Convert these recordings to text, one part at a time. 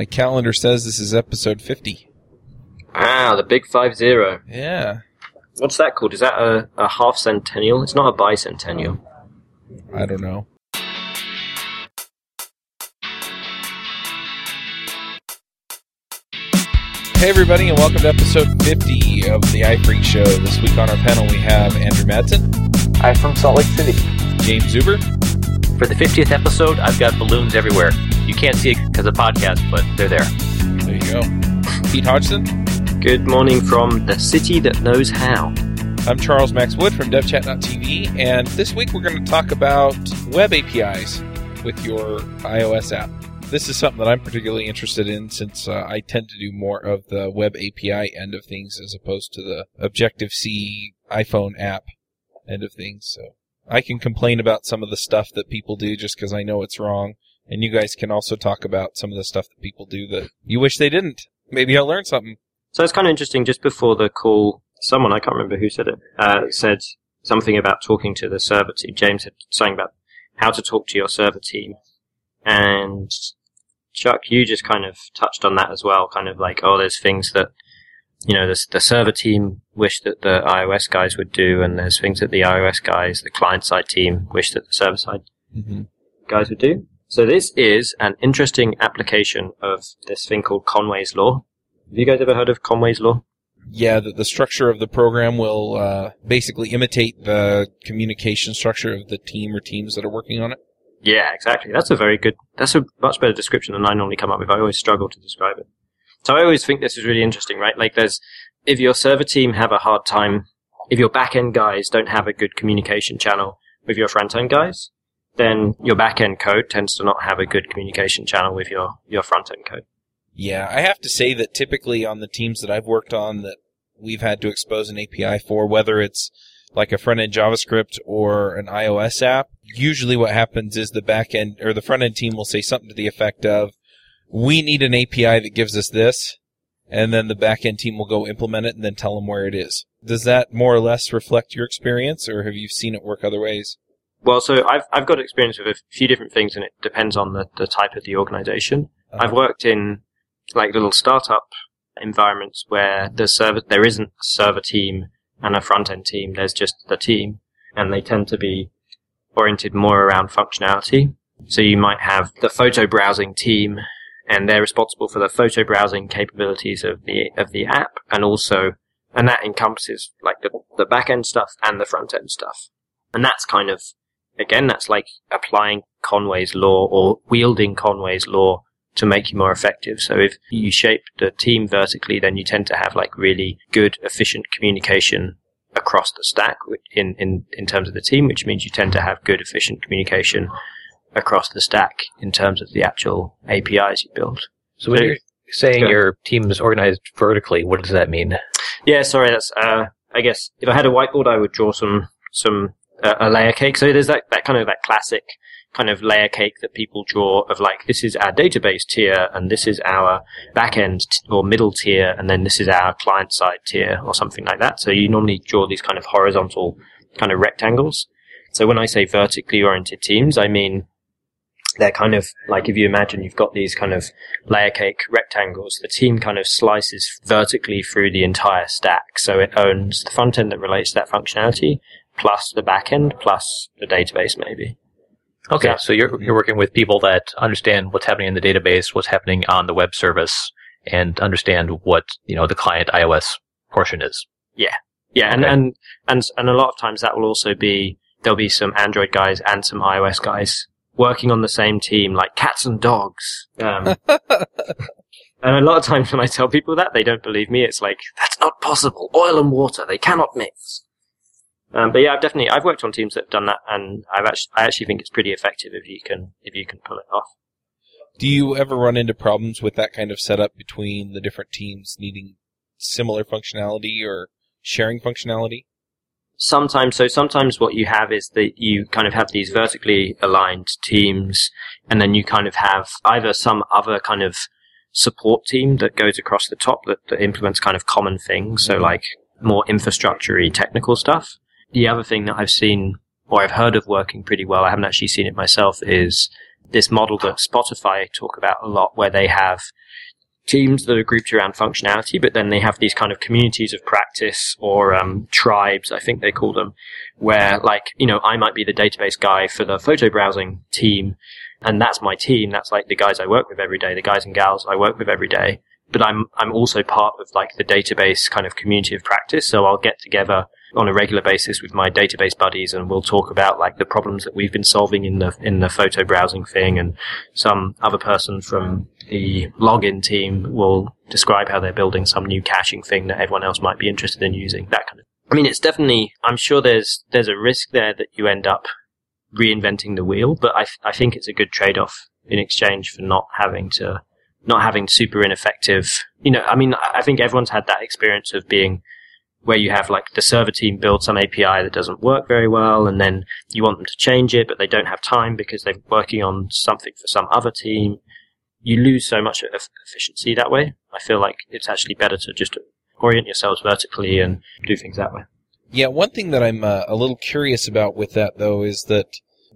My calendar says this is episode 50. Ah, the big five zero. Yeah. What's that called? Is that a, a half centennial? It's not a bicentennial. I don't know. Hey, everybody, and welcome to episode 50 of the iPhreaks Show. This week on our panel, we have Andrew Madsen, I'm from Salt Lake City. Jaim Zuber, For the 50th episode, I've got balloons everywhere. You can't see it because of podcast, but they're there. there you go, Pete Hodgson. Good morning from the city that knows how. I'm Charles Max Wood from DevChat.tv, and this week we're going to talk about web APIs with your iOS app. This is something that I'm particularly interested in since uh, I tend to do more of the web API end of things as opposed to the Objective C iPhone app end of things. So I can complain about some of the stuff that people do just because I know it's wrong, and you guys can also talk about some of the stuff that people do that you wish they didn't. Maybe I'll learn something. So it's kind of interesting. Just before the call, someone I can't remember who said it uh, said something about talking to the server team. Jaim had saying about how to talk to your server team, and Chuck, you just kind of touched on that as well. Kind of like, oh, there's things that you know the, the server team wish that the iOS guys would do, and there's things that the iOS guys, the client side team, wish that the server side Mm-hmm. guys would do. So this is an interesting application of this thing called Conway's Law. Have you guys ever heard of Conway's Law? Yeah, the, the structure of the program will uh, basically imitate the communication structure of the team or teams that are working on it. Yeah, exactly. That's a very good, that's a much better description than I normally come up with. I always struggle to describe it. So I always think this is really interesting, right? Like there's, if your server team have a hard time, if your back-end guys don't have a good communication channel with your front-end guys, then your back-end code tends to not have a good communication channel with your, your front-end code. Yeah, I have to say that typically on the teams that I've worked on that we've had to expose an API for, whether it's like a front end JavaScript or an iOS app, usually what happens is the back end or the front end team will say something to the effect of, we need an API that gives us this. And then the backend team will go implement it and then tell them where it is. Does that more or less reflect your experience or have you seen it work other ways? Well, so I've, I've got experience with a few different things and it depends on the, the type of the organization. Uh-huh. I've worked in like little startup environments where the server there isn't a server team and a front end team. There's just the team, and they tend to be oriented more around functionality. So you might have the photo browsing team, and they're responsible for the photo browsing capabilities of the of the app, and also and that encompasses like the the back end stuff and the front end stuff, and that's kind of again that's like applying Conway's law or wielding Conway's law to make you more effective. So if you shape the team vertically, then you tend to have like really good, efficient communication across the stack in, in, in terms of the team, which means you tend to have good, efficient communication across the stack in terms of the actual APIs you build. So when So- you're saying your team is organized vertically, what does that mean? Yeah, sorry, that's, uh, I guess if I had a whiteboard, I would draw some, some, uh, a layer cake. So there's that, that kind of, that classic kind of layer cake that people draw of like, this is our database tier and this is our backend t- or middle tier and then this is our client side tier or something like that. So you normally draw these kind of horizontal kind of rectangles. So when I say vertically oriented teams, I mean, they're kind of like if you imagine you've got these kind of layer cake rectangles, the team kind of slices vertically through the entire stack. So it owns the front end that relates to that functionality, plus the back end, plus the database maybe. Okay, Yeah. so you're you're working with people that understand what's happening in the database, what's happening on the web service, and understand what you know the client iOS portion is. Yeah, and, Okay. and and and a lot of times that will also be there'll be some Android guys and some iOS guys working on the same team, like cats and dogs. Um, and a lot of times when I tell people that, they don't believe me. It's like that's not possible. Oil and water they cannot mix. Um, but yeah, I've definitely I've worked on teams that have done that, and I've actually I actually think it's pretty effective if you can if you can pull it off. Do you ever run into problems with that kind of setup between the different teams needing similar functionality or sharing functionality? Sometimes so sometimes what you have is that you kind of have these vertically aligned teams and then you kind of have either some other kind of support team that goes across the top that, that implements kind of common things so mm-hmm. like more infrastructure technical stuff. The other thing that i've seen or i've heard of working pretty well i haven't actually seen it myself is this model that Spotify talk about a lot, where they have teams that are grouped around functionality, but then they have these kind of communities of practice or um, tribes, I think they call them, where like, you know, I might be the database guy for the photo browsing team, and that's my team. That's like the guys I work with every day, the guys and gals I work with every day. But I'm, I'm also part of like the database kind of community of practice. So I'll get together on a regular basis with my database buddies and we'll talk about like the problems that we've been solving in the, in the photo browsing thing and some other person from the login team will describe how they're building some new caching thing that everyone else might be interested in using, that kind of I mean, it's definitely, I'm sure there's, there's a risk there that you end up reinventing the wheel, but I, I think it's a good trade-off in exchange for not having to, not having super ineffective, you know, I mean, I think everyone's had that experience of being where you have like the server team build some API that doesn't work very well and then you want them to change it, but they don't have time because they're working on something for some other team. You lose so much efficiency that way. I feel like it's actually better to just orient yourselves vertically and do things that way. Yeah, one thing that I'm uh, a little curious about with that though is that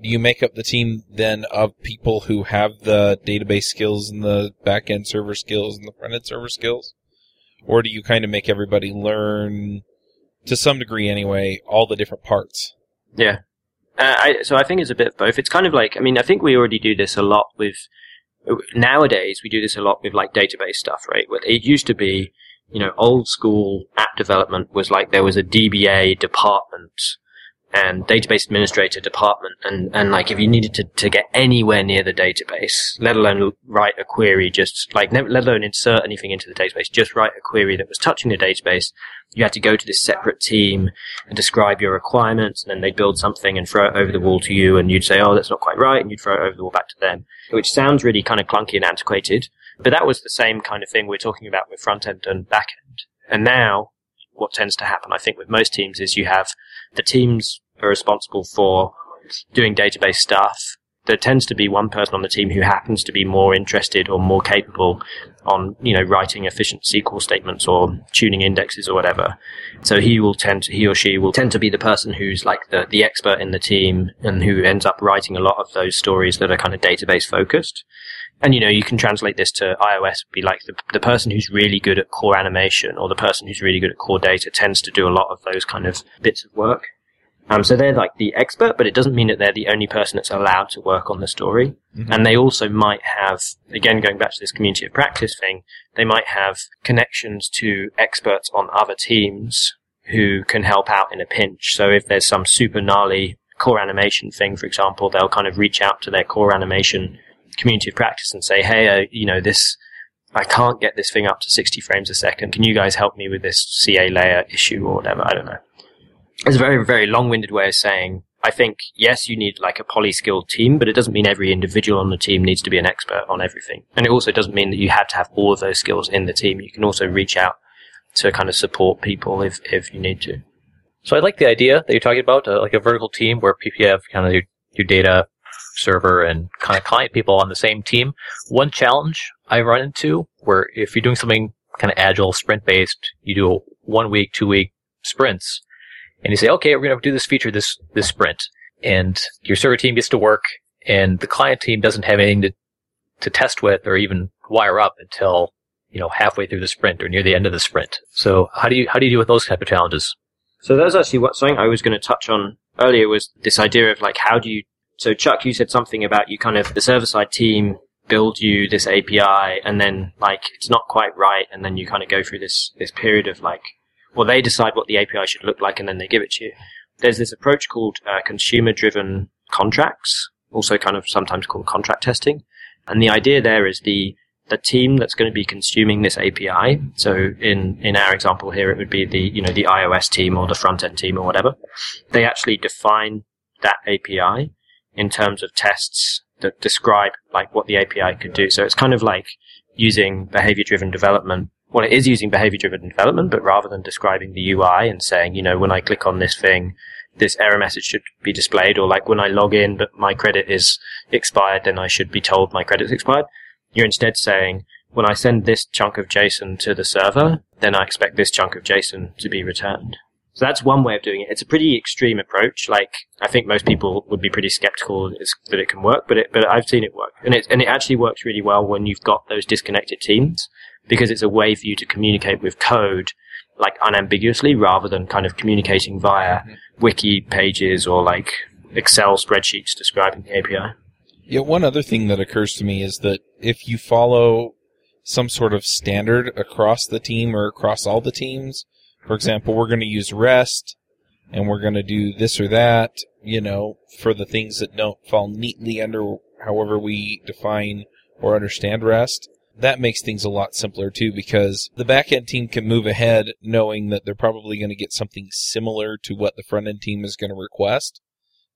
you make up the team then of people who have the database skills and the back end server skills and the front end server skills? Or do you kind of make everybody learn, to some degree anyway, all the different parts? Yeah. Uh, I, so I think it's a bit both. It's kind of like, I mean, I think we already do this a lot with, nowadays we do this a lot with like database stuff, right? It used to be, you know, old school app development was like there was a DBA department and database administrator department and, and like if you needed to, to get anywhere near the database, let alone write a query just like let alone insert anything into the database, just write a query that was touching the database, you had to go to this separate team and describe your requirements and then they'd build something and throw it over the wall to you and you'd say, oh, that's not quite right and you'd throw it over the wall back to them, which sounds really kind of clunky and antiquated. But that was the same kind of thing we're talking about with front end and back end. And now what tends to happen, I think, with most teams is you have the teams are responsible for doing database stuff, there tends to be one person on the team who happens to be more interested or more capable on, you know, writing efficient SQL statements or tuning indexes or whatever. So he will tend to, he or she will tend to be the person who's like the, the expert in the team and who ends up writing a lot of those stories that are kind of database focused. And you know, you can translate this to iOS, be like the, the person who's really good at core animation or the person who's really good at core data tends to do a lot of those kind of bits of work. Um, so they're like the expert, but it doesn't mean that they're the only person that's allowed to work on the story. Mm-hmm. And they also might have, again, going back to this community of practice thing, they might have connections to experts on other teams who can help out in a pinch. So if there's some super gnarly core animation thing, for example, they'll kind of reach out to their core animation community of practice and say, hey, uh, you know, this, I can't get this thing up to 60 frames a second. Can you guys help me with this CALayer issue or whatever? I don't know it's a very, very long-winded way of saying, I think, yes, you need like a poly-skilled team, but it doesn't mean every individual on the team needs to be an expert on everything. And it also doesn't mean that you have to have all of those skills in the team. You can also reach out to kind of support people if, if you need to. So I like the idea that you're talking about, uh, like a vertical team where people have kind of your, your data server and kind of client people on the same team. One challenge I run into where if you're doing something kind of agile, sprint based, you do one week, two week sprints and you say, okay, we're going to do this feature this, this sprint. And your server team gets to work and the client team doesn't have anything to, to test with or even wire up until, you know, halfway through the sprint or near the end of the sprint. So how do you, how do you deal with those type of challenges? So that's actually what something I was going to touch on earlier was this idea of like, how do you, so Chuck, you said something about you kind of, the server side team build you this API and then like it's not quite right and then you kind of go through this, this period of like well, they decide what the API should look like and then they give it to you. There's this approach called uh, consumer driven contracts, also kind of sometimes called contract testing. And the idea there is the, the team that's going to be consuming this API. So in, in our example here, it would be the, you know, the iOS team or the front end team or whatever. They actually define that API in terms of tests that describe like what the API could do. So it's kind of like using behavior driven development well, it is using behavior driven development, but rather than describing the UI and saying, you know, when I click on this thing, this error message should be displayed, or like when I log in, but my credit is expired, then I should be told my credit's expired. You're instead saying, when I send this chunk of JSON to the server, then I expect this chunk of JSON to be returned. So that's one way of doing it. It's a pretty extreme approach. Like I think most people would be pretty skeptical that it can work, but it, but I've seen it work, and it and it actually works really well when you've got those disconnected teams because it's a way for you to communicate with code like unambiguously rather than kind of communicating via mm-hmm. wiki pages or like Excel spreadsheets describing the API. Yeah, one other thing that occurs to me is that if you follow some sort of standard across the team or across all the teams, for example, we're going to use REST and we're going to do this or that, you know, for the things that don't fall neatly under however we define or understand REST. That makes things a lot simpler too because the backend team can move ahead knowing that they're probably going to get something similar to what the front end team is going to request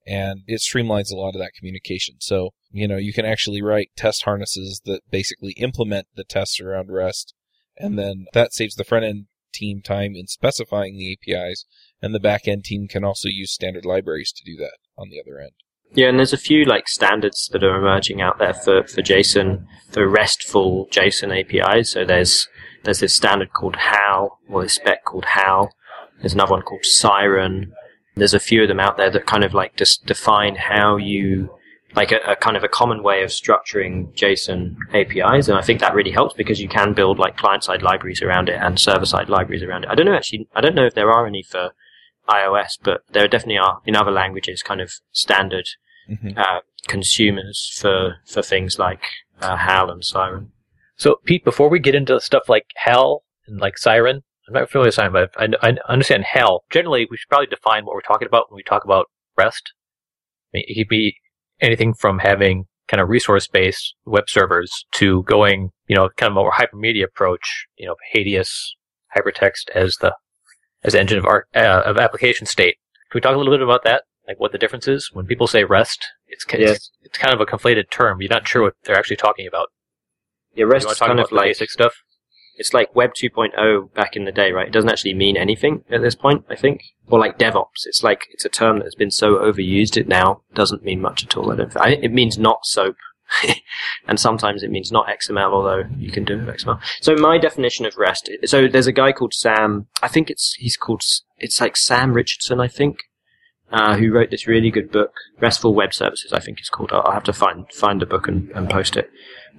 and it streamlines a lot of that communication. So, you know, you can actually write test harnesses that basically implement the tests around REST, and then that saves the front end team time in specifying the APIs, and the back end team can also use standard libraries to do that on the other end. Yeah, and there's a few like standards that are emerging out there for, for JSON, for RESTful JSON APIs. So there's there's this standard called HAL, or this spec called HAL. There's another one called Siren. There's a few of them out there that kind of like just define how you like a, a, kind of a common way of structuring JSON APIs, and I think that really helps because you can build like client-side libraries around it and server-side libraries around it. I don't know actually, I don't know if there are any for iOS, but there definitely are in other languages, kind of standard mm-hmm. uh, consumers for for things like uh, HAL and Siren. So, Pete, before we get into stuff like HAL and like Siren, I'm not familiar with Siren, but I, I understand HAL. Generally, we should probably define what we're talking about when we talk about REST. I mean, it could be anything from having kind of resource-based web servers to going, you know, kind of a more hypermedia approach, you know, HATEOAS, hypertext as the as the engine of art uh, of application state. Can we talk a little bit about that? Like what the difference is when people say REST? It's it's, it's kind of a conflated term. You're not sure what they're actually talking about. Yeah, REST is kind of like basic stuff it's like Web 2.0 back in the day, right? It doesn't actually mean anything at this point, I think. Or like DevOps. It's like, it's a term that has been so overused it now doesn't mean much at all. I don't I, it means not SOAP. and sometimes it means not XML, although you can do XML. So my definition of REST, so there's a guy called Sam, I think it's, he's called, it's like Sam Richardson, I think, uh, who wrote this really good book, RESTful Web Services, I think it's called. I'll, I'll have to find, find the book and, and post it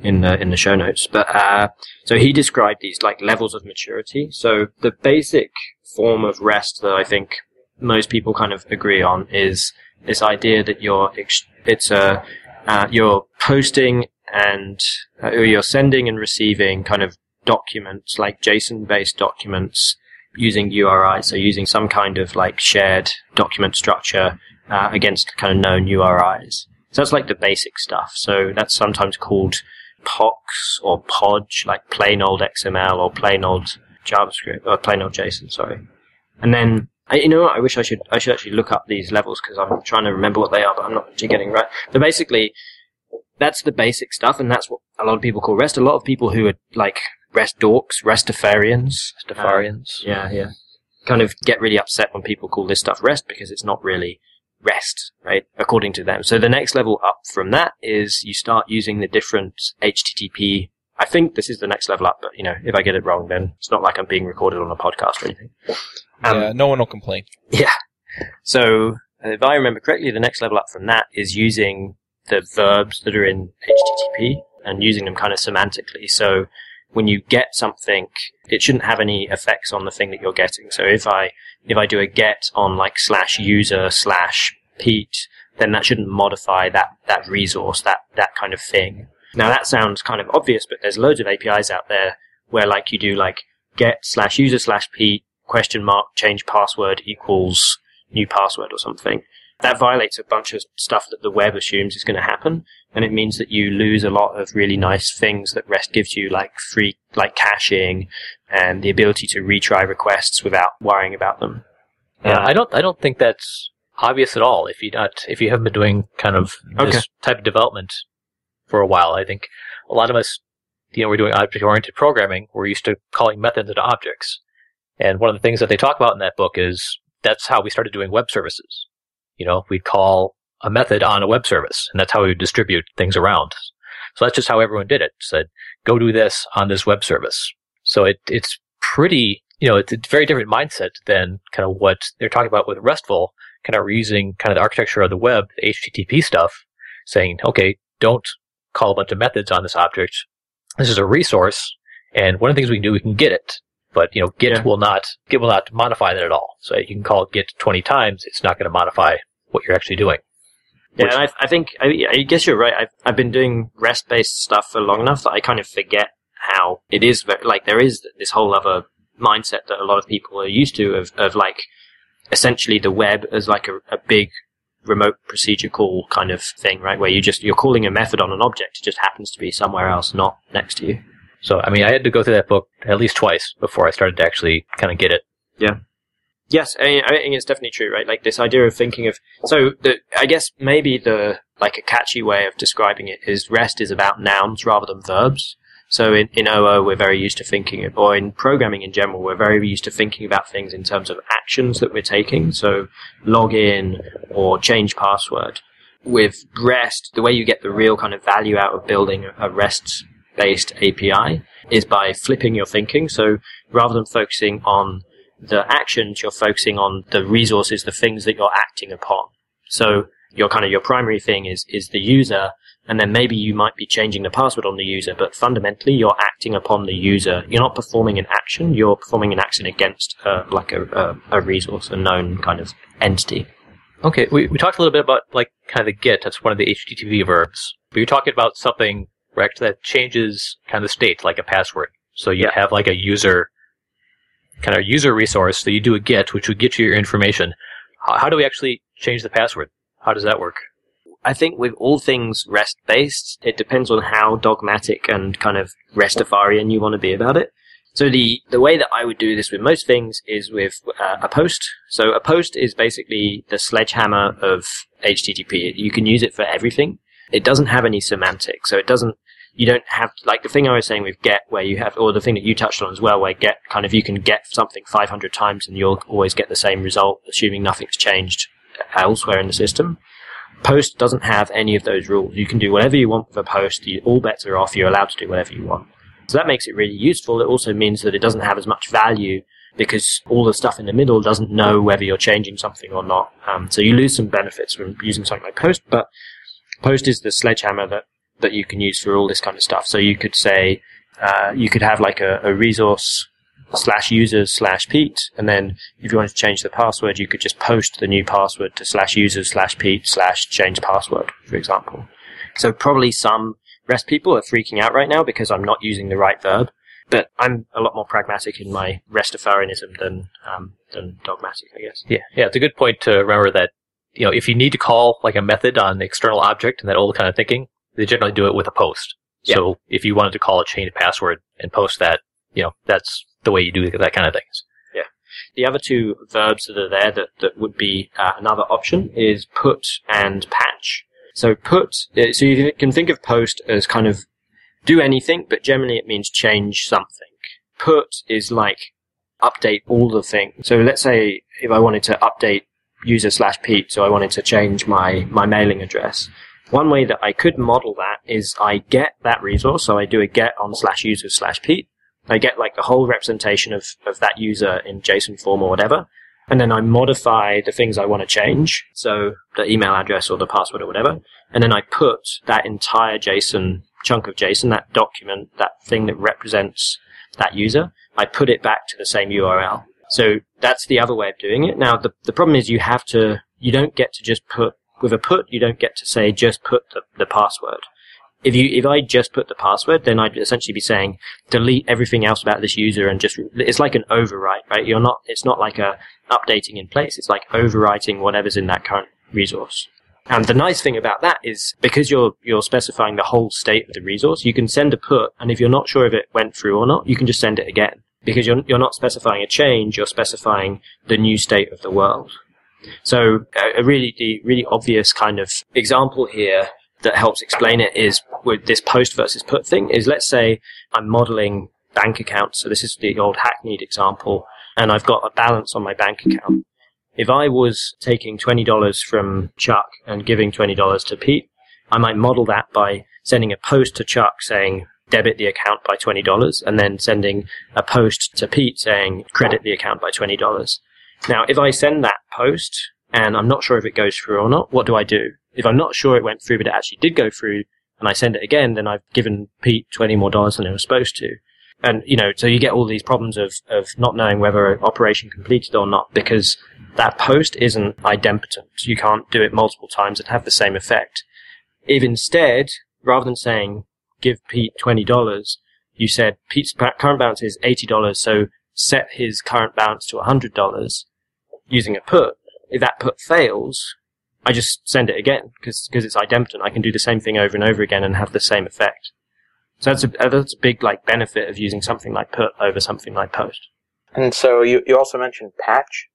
in the in the show notes. But uh, so he described these like levels of maturity. So the basic form of rest that I think most people kind of agree on is this idea that you're ex- it's a uh, you're posting and uh, you're sending and receiving kind of documents like JSON based documents using URI, so using some kind of like shared document structure uh, against kind of known URIs. So that's like the basic stuff. So that's sometimes called POX or Podge, like plain old XML or plain old JavaScript or plain old JSON. Sorry, and then you know what? I wish I should I should actually look up these levels because I'm trying to remember what they are, but I'm not actually getting right. But basically, that's the basic stuff, and that's what a lot of people call REST. A lot of people who are like REST dorks, RESTafarians, RESTafarians, um, yeah, yeah, kind of get really upset when people call this stuff REST because it's not really rest, right? According to them. So the next level up from that is you start using the different HTTP. I think this is the next level up, but you know, if I get it wrong, then it's not like I'm being recorded on a podcast or anything. Um, yeah, no one will complain. Yeah. So if I remember correctly, the next level up from that is using the verbs that are in HTTP and using them kind of semantically. So when you get something, it shouldn't have any effects on the thing that you're getting. So if I if I do a get on like slash user slash Pete, then that shouldn't modify that that resource, that that kind of thing. Now that sounds kind of obvious, but there's loads of APIs out there where like you do like get slash user slash Pete question mark change password equals new password or something that violates a bunch of stuff that the web assumes is going to happen. And it means that you lose a lot of really nice things that REST gives you, like free, like caching and the ability to retry requests without worrying about them. Yeah, uh, I don't, I don't think that's obvious at all. If you not, if you haven't been doing kind of this okay. type of development for a while, I think a lot of us, you know, we're doing object-oriented programming. We're used to calling methods into objects. And one of the things that they talk about in that book is that's how we started doing web services you know, we'd call a method on a web service, and that's how we would distribute things around. So that's just how everyone did it. Said, go do this on this web service. So it, it's pretty you know, it's a very different mindset than kind of what they're talking about with RESTful, kind of using kind of the architecture of the web, the HTTP stuff, saying, okay, don't call a bunch of methods on this object. This is a resource, and one of the things we can do, we can get it. But you know, get Yeah. will not get will not modify that at all. So you can call get 20 times, it's not going to modify what you're actually doing. Yeah, Which- and I, I think I, I guess you're right. I've I've been doing REST based stuff for long enough that I kind of forget how it is. Very, like there is this whole other mindset that a lot of people are used to of of like essentially the web as like a, a big remote procedure call kind of thing, right? Where you just you're calling a method on an object, it just happens to be somewhere else, not next to you. So I mean, I had to go through that book at least twice before I started to actually kind of get it. Yeah. Yes, I, think it's definitely true, right? Like this idea of thinking of so the I guess maybe the like a catchy way of describing it is rest is about nouns rather than verbs. So in, in OO we're very used to thinking of, or in programming in general, we're very used to thinking about things in terms of actions that we're taking. So log in or change password. With REST, the way you get the real kind of value out of building a REST based API is by flipping your thinking. So rather than focusing on the actions, you're focusing on the resources, the things that you're acting upon. So your kind of your primary thing is is the user, and then maybe you might be changing the password on the user, but fundamentally you're acting upon the user. You're not performing an action; you're performing an action against uh, like a, a a resource, a known kind of entity. Okay, we, we talked a little bit about like kind of the get. That's one of the HTTP verbs. But you're talking about something right that changes kind of the state, like a password. So you Yeah. have like a user kind of user resource. So you do a get, which would get you your information. How, how do we actually change the password? How does that work? I think with all things REST based, it depends on how dogmatic and kind of Restafarian you want to be about it. So the, the way that I would do this with most things is with uh, a post. So a post is basically the sledgehammer of HTTP. You can use it for everything. It doesn't have any semantics. So it doesn't, you don't have, like the thing I was saying with get where you have, or the thing that you touched on as well, where get kind of, you can get something 500 times and you'll always get the same result, assuming nothing's changed elsewhere in the system. Post doesn't have any of those rules. You can do whatever you want with a post. You, all bets are off. You're allowed to do whatever you want. So that makes it really useful. It also means that it doesn't have as much value because all the stuff in the middle doesn't know whether you're changing something or not. Um, so you lose some benefits from using something like Post, but Post is the sledgehammer that, that you can use for all this kind of stuff. So you could say, uh, you could have like a, a resource slash users slash Pete, and then if you wanted to change the password, you could just post the new password to slash users slash Pete slash change password, for example. So probably some REST people are freaking out right now because I'm not using the right verb, but I'm a lot more pragmatic in my Restafarianism than um, than dogmatic, I guess. Yeah, yeah, it's a good point to remember that you know if you need to call like a method on an external object and that old kind of thinking, they generally do it with a post. So if you wanted to call a change password and post that, you know that's the way you do that kind of things. Yeah. The other two verbs that are there that, that would be uh, another option is put and patch. So put, uh, so you can think of post as kind of do anything, but generally it means change something. Put is like update all the things. So let's say if I wanted to update user slash Pete, so I wanted to change my, my mailing address. One way that I could model that is I get that resource, so I do a get on slash user slash Pete. I get like the whole representation of, of that user in JSON form or whatever. And then I modify the things I want to change. So the email address or the password or whatever. And then I put that entire JSON chunk of JSON, that document, that thing that represents that user, I put it back to the same URL. So that's the other way of doing it. Now the, the problem is you have to, you don't get to just put, with a put, you don't get to say just put the, the password. If you, if I just put the password, then I'd essentially be saying delete everything else about this user and just, it's like an overwrite, right? You're not, it's not like a updating in place. It's like overwriting whatever's in that current resource. And the nice thing about that is because you're, you're specifying the whole state of the resource, you can send a put and if you're not sure if it went through or not, you can just send it again. Because you're, you're not specifying a change, you're specifying the new state of the world. So a, really, the really obvious kind of example here that helps explain it is with this post versus put thing is let's say I'm modeling bank accounts. So this is the old hackneyed example and I've got a balance on my bank account. If I was taking $20 from Chuck and giving $20 to Pete, I might model that by sending a post to Chuck saying, debit the account by $20 and then sending a post to Pete saying credit the account by $20. Now, if I send that post and I'm not sure if it goes through or not, what do I do? If I'm not sure it went through, but it actually did go through, and I send it again, then I've given Pete 20 more dollars than it was supposed to. And, you know, so you get all these problems of, of not knowing whether an operation completed or not because that post isn't idempotent. You can't do it multiple times and have the same effect. If instead, rather than saying, give Pete $20, you said Pete's current balance is $80, so set his current balance to $100 using a put. If that put fails, I just send it again because it's idempotent. I can do the same thing over and over again and have the same effect. So that's a that's a big like benefit of using something like put over something like post. And so you you also mentioned patch.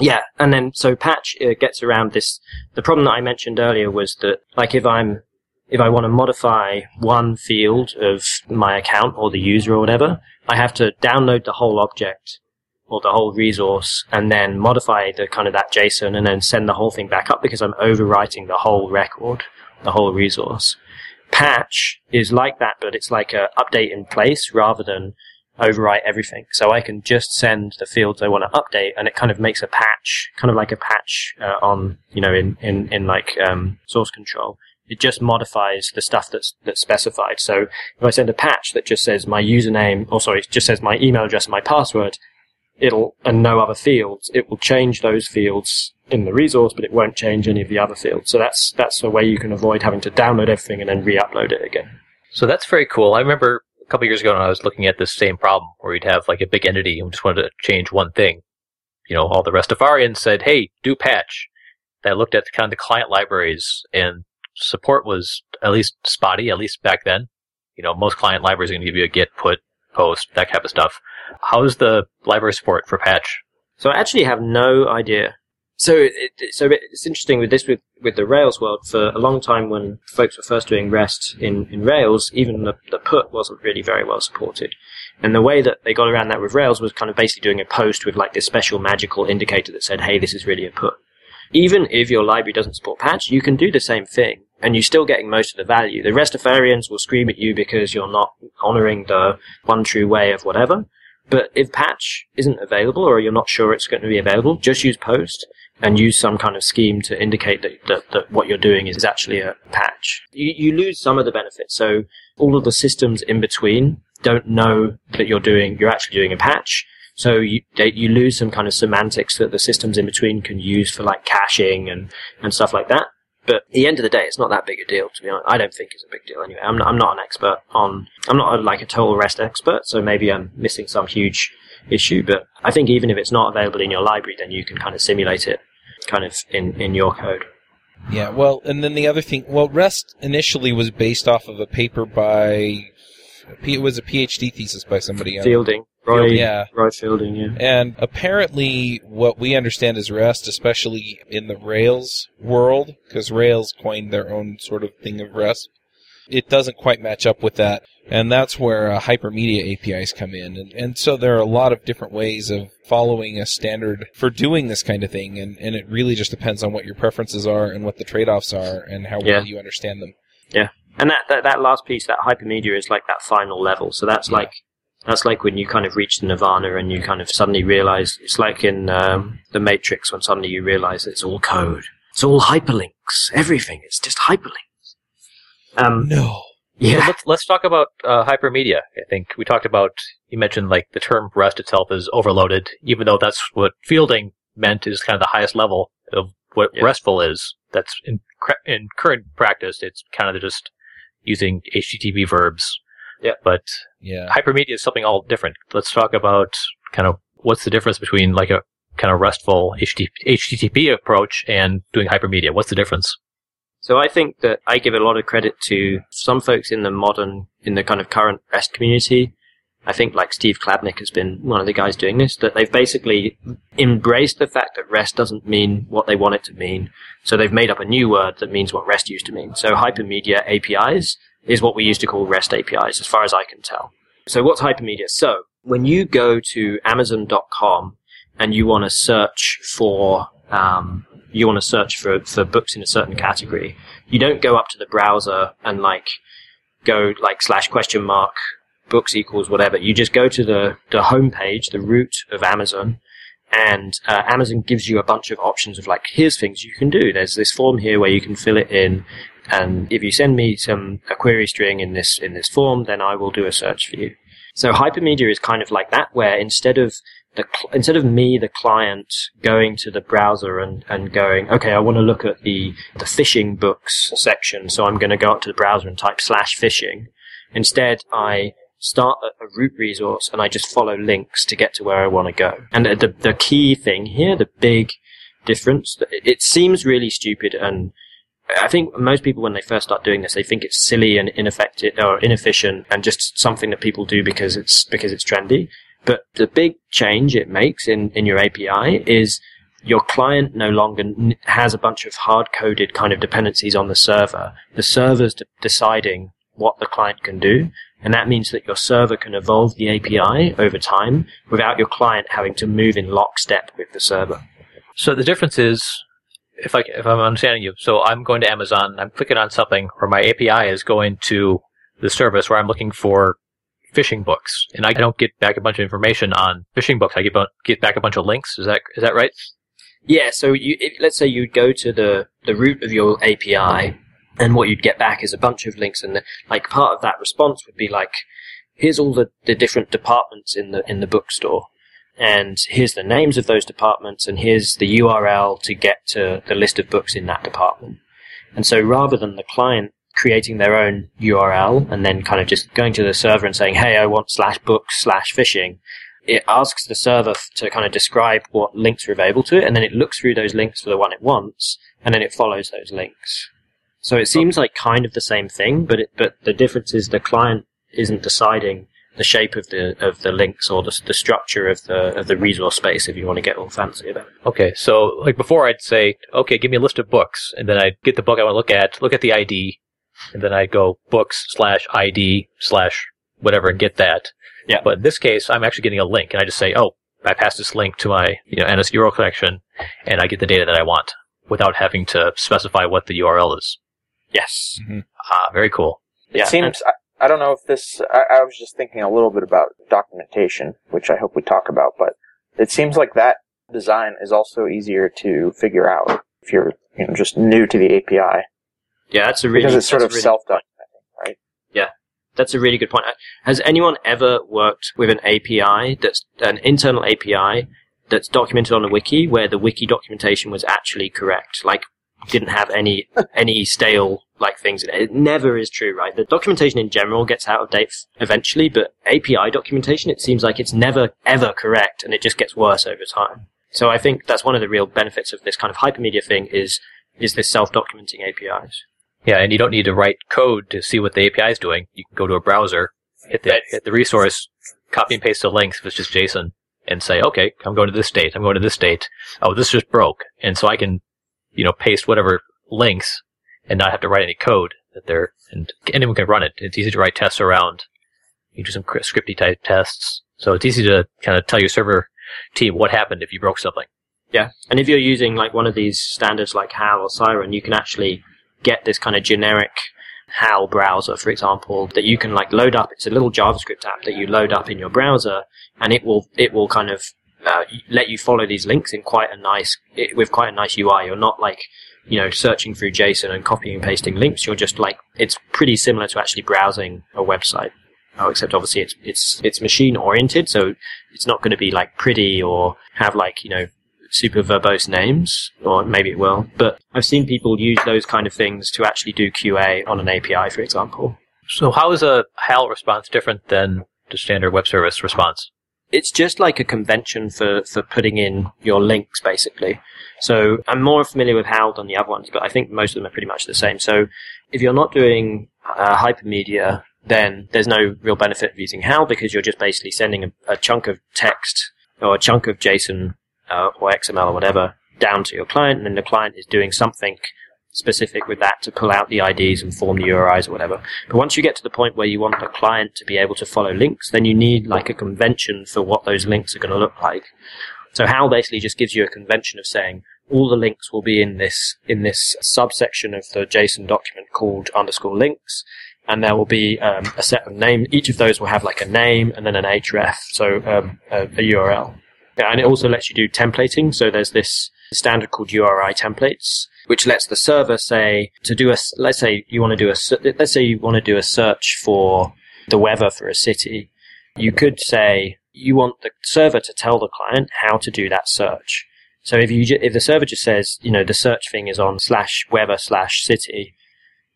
Yeah, and then so patch uh, gets around this. The problem that I mentioned earlier was that like if I'm if I want to modify one field of my account or the user or whatever, I have to download the whole object or the whole resource and then modify the kind of that JSON and then send the whole thing back up because I'm overwriting the whole record, the whole resource. Patch is like that, but it's like a update in place rather than overwrite everything. So I can just send the fields I want to update, and it kind of makes a patch, kind of like a patch uh, on, you know, in in in like um, source control. It just modifies the stuff that's that's specified. So if I send a patch that just says my username, or sorry, just says my email address and my password, it'll and no other fields, it will change those fields in the resource, but it won't change any of the other fields. So that's that's a way you can avoid having to download everything and then re-upload it again. So that's very cool. I remember a couple years ago when I was looking at this same problem where you'd have like a big entity and just wanted to change one thing. You know, all the Rastafarians said, "Hey, do patch." I looked at the kind of the client libraries and support was at least spotty, at least back then. You know, most client libraries are going to give you a get, put, post, that type of stuff. How's the library support for patch? So I actually have no idea so it, so it's interesting with this with, with the Rails world. For a long time, when folks were first doing REST in, in Rails, even the, the put wasn't really very well supported. And the way that they got around that with Rails was kind of basically doing a post with like this special magical indicator that said, "Hey, this is really a put." Even if your library doesn't support patch, you can do the same thing, and you're still getting most of the value. The Rastafarians will scream at you because you're not honoring the one true way of whatever. But if patch isn't available or you're not sure it's going to be available, just use post and use some kind of scheme to indicate that, that, that what you're doing is actually a patch. You, you lose some of the benefits. So all of the systems in between don't know that you're doing, you're actually doing a patch. So you, they, you lose some kind of semantics that the systems in between can use for like caching and, and stuff like that. But at the end of the day, it's not that big a deal, to be honest. I don't think it's a big deal anyway. I'm not, I'm not an expert on, I'm not a, like a total REST expert, so maybe I'm missing some huge issue, but I think even if it's not available in your library, then you can kind of simulate it kind of in, in your code. Yeah, well, and then the other thing, well, REST initially was based off of a paper by, it was a PhD thesis by somebody. Uh, Fielding. Roy, yeah. Roy Fielding, yeah. And apparently, what we understand as REST, especially in the Rails world, because Rails coined their own sort of thing of REST, it doesn't quite match up with that. And that's where uh, hypermedia APIs come in. And, and so there are a lot of different ways of following a standard for doing this kind of thing. And, and it really just depends on what your preferences are and what the trade offs are and how yeah. well you understand them. Yeah. And that, that, that last piece, that hypermedia is like that final level. So that's yeah. like, that's like when you kind of reach the nirvana and you kind of suddenly realize, it's like in um, The Matrix when suddenly you realize it's all code. It's all hyperlinks. Everything. It's just hyperlinks. Um, no. Yeah. So let's, let's talk about uh, hypermedia. I think we talked about, you mentioned like the term REST itself is overloaded, even though that's what Fielding meant is kind of the highest level of what yeah. RESTful is. That's in, in current practice, it's kind of just using HTTP verbs. Yeah. But yeah. hypermedia is something all different. Let's talk about kind of what's the difference between like a kind of RESTful HTTP, HTTP approach and doing hypermedia. What's the difference? So I think that I give a lot of credit to some folks in the modern, in the kind of current REST community. I think like Steve Klabnik has been one of the guys doing this, that they've basically embraced the fact that REST doesn't mean what they want it to mean. So they've made up a new word that means what REST used to mean. So hypermedia APIs is what we used to call REST APIs, as far as I can tell. So what's hypermedia? So when you go to Amazon.com and you want to search for um, you want to search for, for books in a certain category, you don't go up to the browser and like go like slash question mark books equals whatever. You just go to the, the homepage, the root of Amazon, and uh, Amazon gives you a bunch of options of like, here's things you can do. There's this form here where you can fill it in, and if you send me some a query string in this in this form, then I will do a search for you. So hypermedia is kind of like that, where instead of the cl- instead of me, the client, going to the browser and, and going, okay, I want to look at the the fishing books section, so I'm going to go up to the browser and type slash fishing. Instead, I start a, root resource and I just follow links to get to where I want to go. And the the key thing here, the big difference, it seems really stupid and I think most people, when they first start doing this, they think it's silly and ineffective or inefficient and just something that people do because it's because it's trendy. But the big change it makes in, in your API is your client no longer has a bunch of hard coded kind of dependencies on the server. The server's de- deciding what the client can do. And that means that your server can evolve the API over time without your client having to move in lockstep with the server. So the difference is, if I if I'm understanding you, so I'm going to Amazon, I'm clicking on something, or my API is going to the service where I'm looking for fishing books, and I don't get back a bunch of information on fishing books. I get get back a bunch of links. Is that is that right? Yeah, so you, if, let's say you go to the, the root of your API, and what you'd get back is a bunch of links, and the, like part of that response would be like, here's all the, the different departments in the in the bookstore, and here's the names of those departments, and here's the URL to get to the list of books in that department. And so rather than the client creating their own URL and then kind of just going to the server and saying, hey, I want slash books slash fishing, it asks the server to kind of describe what links are available to it, and then it looks through those links for the one it wants, and then it follows those links. So it seems like kind of the same thing, but it, but the difference is the client isn't deciding the shape of the of the links or the, the structure of the of the resource space if you want to get all fancy about it. Okay, so like before, I'd say, okay, give me a list of books, and then I'd get the book I want to look at, look at the ID, and then I'd go books slash ID slash whatever and get that. Yeah. But in this case, I'm actually getting a link, and I just say, oh, I pass this link to my you know NSURLConnection, and I get the data that I want without having to specify what the URL is. Yes. Ah, very cool. It Yeah, seems. I, I don't know if this. I, I was just thinking a little bit about documentation, which I hope we talk about, but it seems like that design is also easier to figure out if you're you know just new to the API Yeah, that's a really because it's sort of really- self-documenting, right? Yeah, that's a really good point. Has anyone ever worked with an API that's an internal API that's documented on a wiki where the wiki documentation was actually correct? Like didn't have any any stale like things in it. It never is true, right? The documentation in general gets out of date eventually, but API documentation it seems like it's never ever correct and it just gets worse over time. So I think that's one of the real benefits of this kind of hypermedia thing is is this self-documenting APIs. Yeah, and you don't need to write code to see what the API is doing. You can go to a browser, hit the hit the resource, copy and paste the links if it's just JSON, and say, okay, I'm going to this state. I'm going to this state. Oh, this just broke, and so I can, you know, paste whatever links and not have to write any code that they're and anyone can run it. It's easy to write tests around. You do some scripty type tests, so it's easy to kind of tell your server team what happened if you broke something. Yeah, and if you're using like one of these standards like HAL or Siren, you can actually get this kind of generic HAL browser, for example, that you can like load up. It's a little JavaScript app that you load up in your browser, and it will it will kind of uh, let you follow these links in quite a nice it, with quite a nice UI. You're not like you know searching through JSON and copying and pasting links. You're just like it's pretty similar to actually browsing a website. Oh, except obviously it's it's it's machine oriented, so it's not going to be like pretty or have like you know super verbose names, or maybe it will. But I've seen people use those kind of things to actually do QA on an API, for example. So how is a HAL response different than the standard web service response? It's just like a convention for, for putting in your links, basically. So I'm more familiar with HAL than the other ones, but I think most of them are pretty much the same. So if you're not doing uh, hypermedia, then there's no real benefit of using HAL because you're just basically sending a, a chunk of text or a chunk of JSON uh, or XML or whatever down to your client, and then the client is doing something specific with that to pull out the IDs and form the URIs or whatever. But once you get to the point where you want the client to be able to follow links, then you need like a convention for what those links are going to look like. So HAL basically just gives you a convention of saying all the links will be in this in this subsection of the JSON document called underscore links, and there will be um, a set of names. Each of those will have like a name and then an href, so um, a, a URL. And it also lets you do templating. So there's this standard called URI templates, which lets the server say to do a. Let's say you want to do a. Let's say you want to do a search for the weather for a city. You could say you want the server to tell the client how to do that search. So if you if the server just says you know the search thing is on slash weather slash city,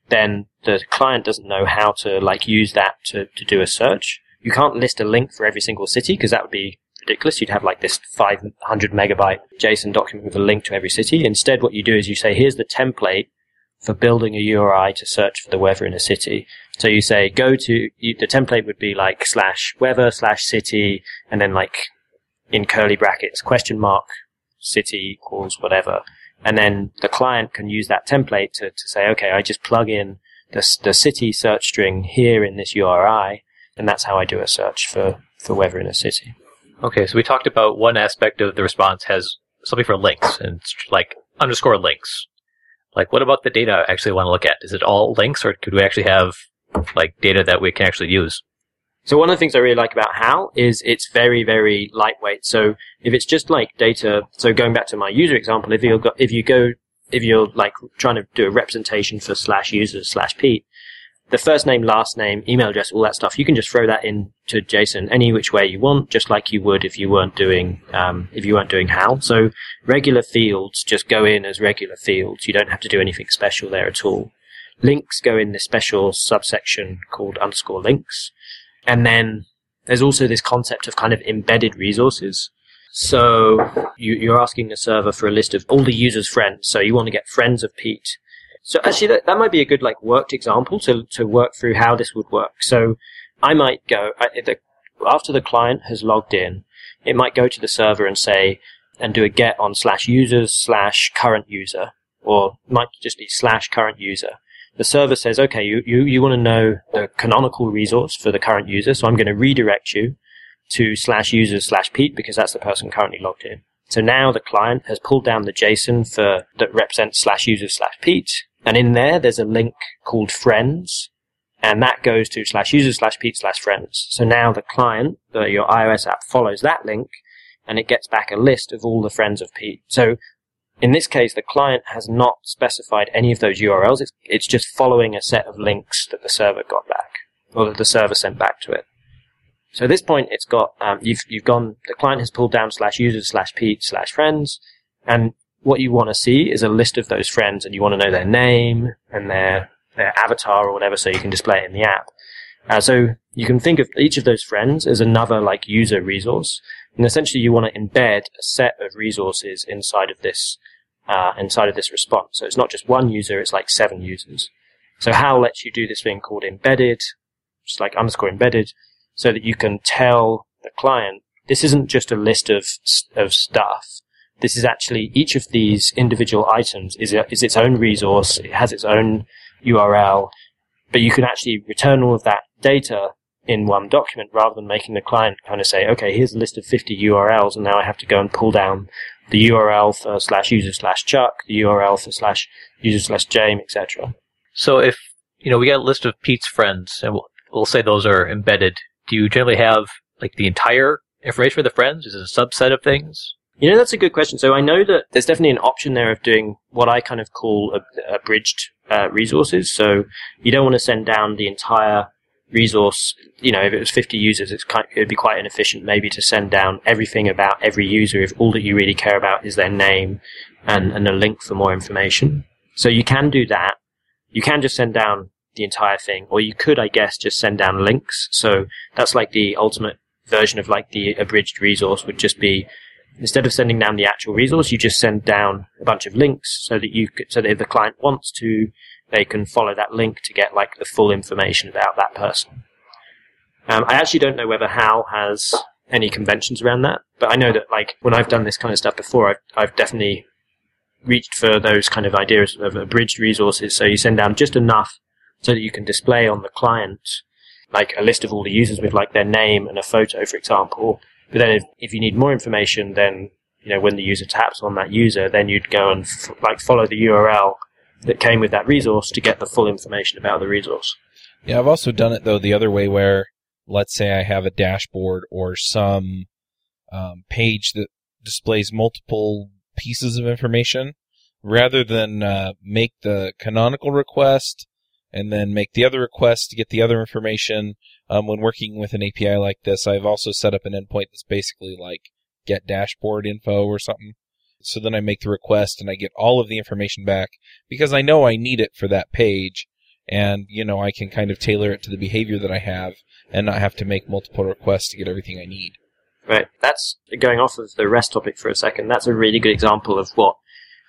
then the client doesn't know how to like use that to, to do a search. You can't list a link for every single city because that would be ridiculous. You'd have like this 500 megabyte JSON document with a link to every city. Instead, what you do is you say, here's the template for building a URI to search for the weather in a city. So you say, go to, you, the template would be like slash weather slash city and then like in curly brackets question mark city equals whatever. And then the client can use that template to, to say, okay, I just plug in the, the city search string here in this URI, and that's how I do a search for, for weather in a city. Okay, so we talked about one aspect of the response has something for links and it's like underscore links. Like, what about the data I actually want to look at? Is it all links, or could we actually have like data that we can actually use? So one of the things I really like about HAL is it's very, very lightweight. So if it's just like data, so going back to my user example, if you go, if you go, if you're like trying to do a representation for slash users slash Pete, the first name, last name, email address, all that stuff, you can just throw that into JSON any which way you want, just like you would if you weren't doing um, if you weren't doing HAL. So regular fields just go in as regular fields. You don't have to do anything special there at all. Links go in this special subsection called underscore links, and then there's also this concept of kind of embedded resources. So you, you're asking the server for a list of all the users' friends. So you want to get friends of Pete so actually, that, that might be a good like worked example to to work through how this would work. So I might go I, the, after the client has logged in, it might go to the server and say and do a get on slash users slash current user, or might just be slash current user. The server says, okay, you, you, you want to know the canonical resource for the current user, so I'm going to redirect you to slash users slash Pete because that's the person currently logged in. So now the client has pulled down the JSON for that represents slash users slash Pete, and in there, there's a link called friends, and that goes to slash user slash Pete slash friends. So now the client, the, your iOS app, follows that link, and it gets back a list of all the friends of Pete. So in this case, the client has not specified any of those URLs. It's, it's just following a set of links that the server got back, or that the server sent back to it. So at this point, it's got um, you've you've gone. The client has pulled down slash users slash Pete slash friends, and what you want to see is a list of those friends and you want to know their name and their, their avatar or whatever so you can display it in the app. Uh, so you can think of each of those friends as another like user resource. And essentially you want to embed a set of resources inside of this, uh, inside of this response. So it's not just one user, it's like seven users. So HAL lets you do this thing called embedded, just like underscore embedded, so that you can tell the client, this isn't just a list of, of stuff this is actually each of these individual items is, a, is its own resource. It has its own URL, but you can actually return all of that data in one document rather than making the client kind of say, okay, here's a list of 50 URLs and now I have to go and pull down the URL for slash user slash Chuck, the URL for slash user slash James, etc. So if, you know, we get a list of Pete's friends and we'll, we'll say those are embedded, do you generally have like the entire information for the friends? Is it a subset of things? You know, that's a good question. So I know that there's definitely an option there of doing what I kind of call abridged uh, resources. So you don't want to send down the entire resource. You know, if it was 50 users, it's kind, it'd be quite inefficient maybe to send down everything about every user if all that you really care about is their name and, and a link for more information. So you can do that. You can just send down the entire thing, or you could, I guess, just send down links. So that's like the ultimate version of like the abridged resource would just be instead of sending down the actual resource, you just send down a bunch of links so that you so that if the client wants to, they can follow that link to get like the full information about that person. Um, I actually don't know whether HAL has any conventions around that, but I know that like when I've done this kind of stuff before, I've, I've definitely reached for those kind of ideas of abridged resources. So you send down just enough so that you can display on the client like a list of all the users with like their name and a photo, for example, but then if, if you need more information, then, you know, when the user taps on that user, then you'd go and f- like follow the URL that came with that resource to get the full information about the resource. Yeah, I've also done it though the other way where, let's say I have a dashboard or some um, page that displays multiple pieces of information, rather than uh, make the canonical request and then make the other request to get the other information. Um, when working with an API like this, I've also set up an endpoint that's basically like get dashboard info or something. So then I make the request and I get all of the information back because I know I need it for that page. And, you know, I can kind of tailor it to the behavior that I have and not have to make multiple requests to get everything I need. Right. That's going off of the REST topic for a second. That's a really good example of what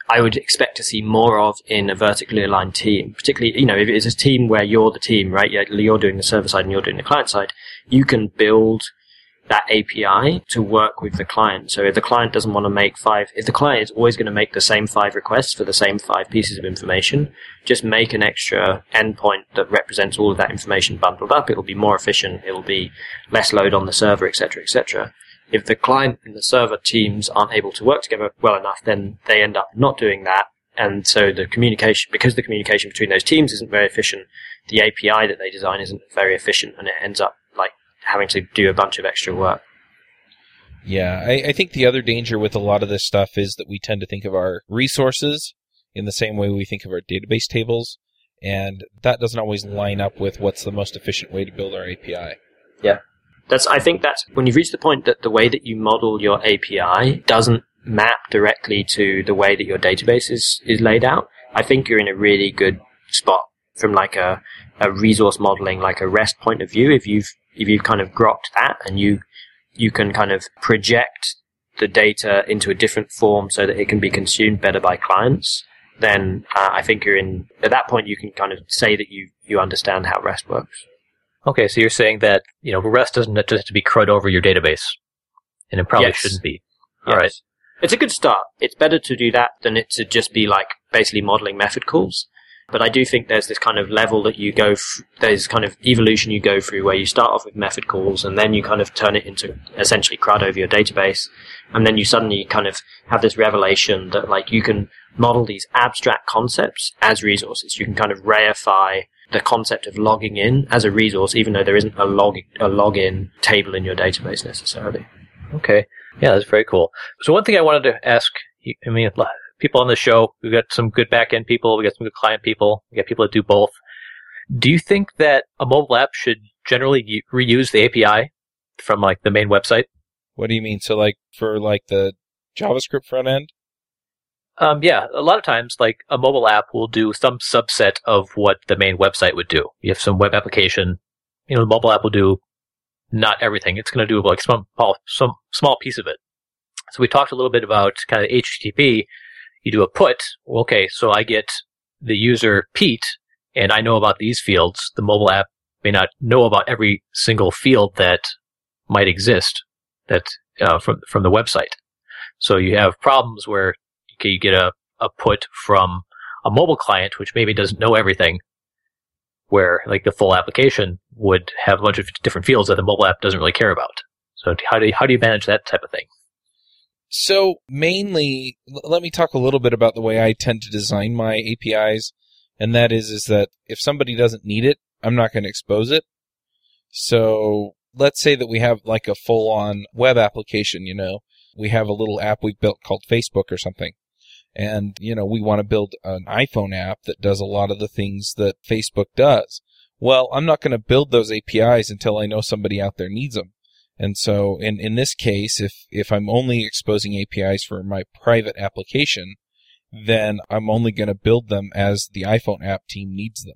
I would expect to see more of in a vertically aligned team. Particularly, you know, if it's a team where you're the team, right? You're doing the server side and you're doing the client side. You can build that API to work with the client. So if the client doesn't want to make five, if the client is always going to make the same five requests for the same five pieces of information, just make an extra endpoint that represents all of that information bundled up. It'll be more efficient. It'll be less load on the server, etc., etc. If the client and the server teams aren't able to work together well enough, then they end up not doing that. And so the communication, because the communication between those teams isn't very efficient, the API that they design isn't very efficient and it ends up like having to do a bunch of extra work. Yeah, I, I, think the other danger with a lot of this stuff is that we tend to think of our resources in the same way we think of our database tables, and that doesn't always line up with what's the most efficient way to build our API. Yeah. That's, I think that's when you've reached the point that the way that you model your API doesn't map directly to the way that your database is, is laid out, I think you're in a really good spot from like a, a resource modeling, like a REST point of view. If you've if you've kind of grokked that and you you can kind of project the data into a different form so that it can be consumed better by clients, then uh, I think you're in. At that point, you can kind of say that you you understand how REST works. Okay, so you're saying that you know REST doesn't just have to be crud over your database, and it probably yes. shouldn't be. All yes. right, it's a good start. It's better to do that than it to just be like basically modeling method calls. But I do think there's this kind of level that you go, f- there's kind of evolution you go through where you start off with method calls and then you kind of turn it into essentially CRUD over your database. And then you suddenly kind of have this revelation that like you can model these abstract concepts as resources. You can kind of reify the concept of logging in as a resource, even though there isn't a log, a login table in your database necessarily. Okay. Yeah, that's very cool. So one thing I wanted to ask, I mean, people on the show. We've got some good back end people. We got some good client people. We got people that do both. Do you think that a mobile app should generally reuse the API from like the main website? What do you mean? So like for like the JavaScript front end? Um, yeah, a lot of times, like a mobile app will do some subset of what the main website would do. You have some web application, you know, the mobile app will do not everything. It's going to do like some some small piece of it. So we talked a little bit about kind of HTTP you do a put. Okay, so I get the user Pete, and I know about these fields. The mobile app may not know about every single field that might exist that uh, from from the website. So you have problems where okay, you get a, a put from a mobile client which maybe doesn't know everything, where like the full application would have a bunch of different fields that the mobile app doesn't really care about. So how do you, how do you manage that type of thing? So mainly, let me talk a little bit about the way I tend to design my APIs, and that is is that if somebody doesn't need it, I'm not going to expose it. So let's say that we have like a full-on web application. You know, we have a little app we built called Facebook or something, and you know we want to build an iPhone app that does a lot of the things that Facebook does. Well, I'm not going to build those APIs until I know somebody out there needs them. And so in, in this case, if, if I'm only exposing APIs for my private application, then I'm only going to build them as the iPhone app team needs them.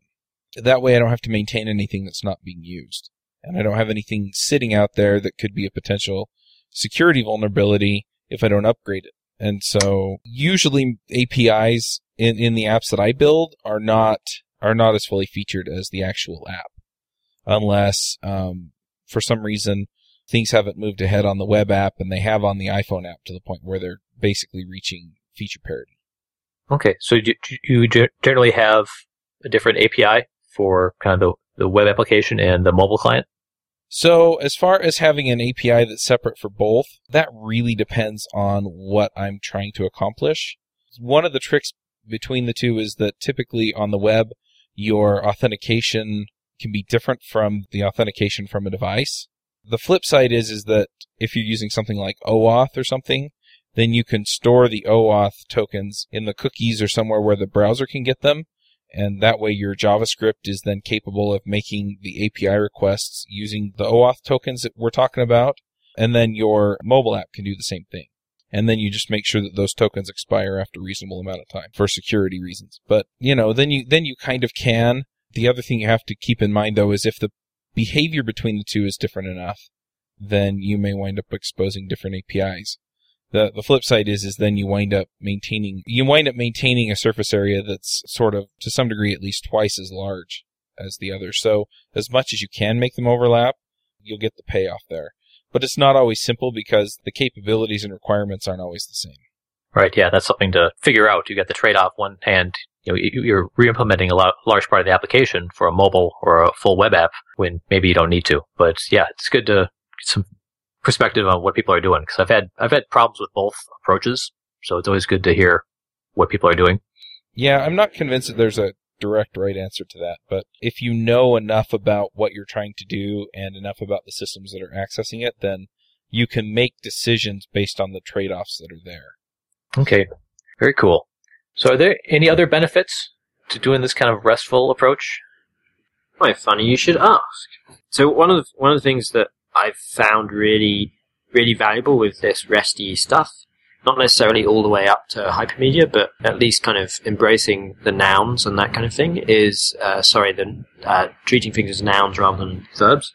That way I don't have to maintain anything that's not being used. And I don't have anything sitting out there that could be a potential security vulnerability if I don't upgrade it. And so usually APIs in, in the apps that I build are not, are not as fully featured as the actual app. Unless, um, for some reason things haven't moved ahead on the web app and they have on the iPhone app to the point where they're basically reaching feature parity. Okay, so do you generally have a different API for kind of the, the web application and the mobile client? So, as far as having an API that's separate for both, that really depends on what I'm trying to accomplish. One of the tricks between the two is that typically on the web, your authentication can be different from the authentication from a device. The flip side is, is that if you're using something like OAuth or something, then you can store the OAuth tokens in the cookies or somewhere where the browser can get them. And that way your JavaScript is then capable of making the API requests using the OAuth tokens that we're talking about. And then your mobile app can do the same thing. And then you just make sure that those tokens expire after a reasonable amount of time for security reasons. But, you know, then you, then you kind of can. The other thing you have to keep in mind though is if the behavior between the two is different enough, then you may wind up exposing different APIs. The, the flip side is, is then you wind up maintaining, you wind up maintaining a surface area that's sort of, to some degree, at least twice as large as the other. So as much as you can make them overlap, you'll get the payoff there. But it's not always simple because the capabilities and requirements aren't always the same. Right. Yeah, that's something to figure out. You got the trade-off. One hand, you know, you're re-implementing a large part of the application for a mobile or a full web app when maybe you don't need to. But yeah, it's good to get some perspective on what people are doing because I've had I've had problems with both approaches, so it's always good to hear what people are doing. Yeah, I'm not convinced that there's a direct right answer to that, but if you know enough about what you're trying to do and enough about the systems that are accessing it, then you can make decisions based on the trade-offs that are there. Okay, very cool. So, are there any other benefits to doing this kind of restful approach? Why, funny you should ask. So, one of the, one of the things that I've found really, really valuable with this resty stuff. Not necessarily all the way up to hypermedia, but at least kind of embracing the nouns and that kind of thing is, uh, sorry, the, uh, treating things as nouns rather than verbs.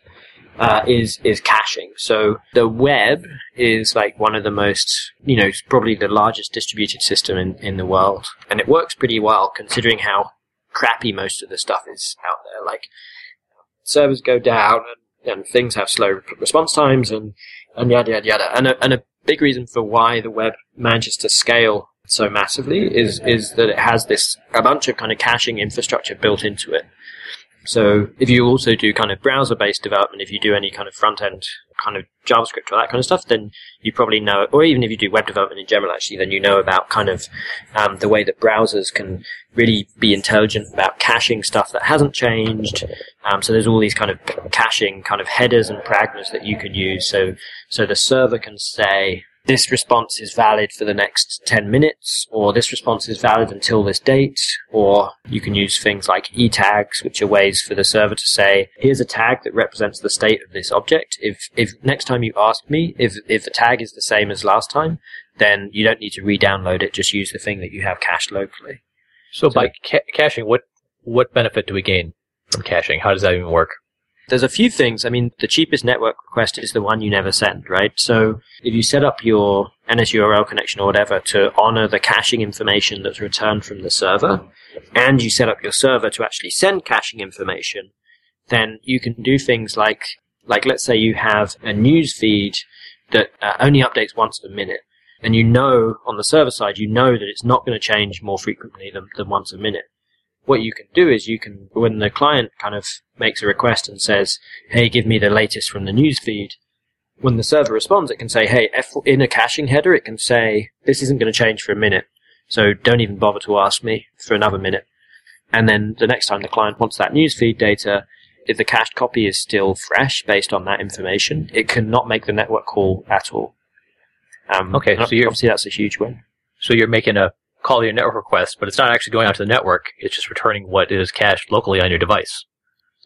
Uh, is is caching. So the web is like one of the most, you know, probably the largest distributed system in, in the world, and it works pretty well considering how crappy most of the stuff is out there. Like servers go down and and things have slow response times and, and yada yada yada. And a, and a big reason for why the web manages to scale so massively is is that it has this a bunch of kind of caching infrastructure built into it. So if you also do kind of browser-based development, if you do any kind of front-end kind of JavaScript or that kind of stuff, then you probably know, or even if you do web development in general, actually, then you know about kind of um, the way that browsers can really be intelligent about caching stuff that hasn't changed. Um, so there's all these kind of caching kind of headers and pragmas that you can use. So so the server can say, this response is valid for the next 10 minutes, or this response is valid until this date, or you can use things like e-tags, which are ways for the server to say, here's a tag that represents the state of this object. If, if next time you ask me, if, if the tag is the same as last time, then you don't need to re-download it, just use the thing that you have cached locally. So, so by ca- caching, what, what benefit do we gain from caching? How does that even work? There's a few things. I mean, the cheapest network request is the one you never send, right? So if you set up your NSURLConnection or whatever to honor the caching information that's returned from the server, and you set up your server to actually send caching information, then you can do things like, like let's say you have a news feed that uh, only updates once a minute. And you know on the server side, you know that it's not going to change more frequently than, than once a minute what you can do is you can, when the client kind of makes a request and says, hey, give me the latest from the news feed, when the server responds, it can say, hey, F- in a caching header, it can say, this isn't going to change for a minute, so don't even bother to ask me for another minute. And then the next time the client wants that news feed data, if the cached copy is still fresh based on that information, it cannot make the network call at all. Um, okay, so obviously that's a huge win. So you're making a call your network request, but it's not actually going out to the network. It's just returning what is cached locally on your device.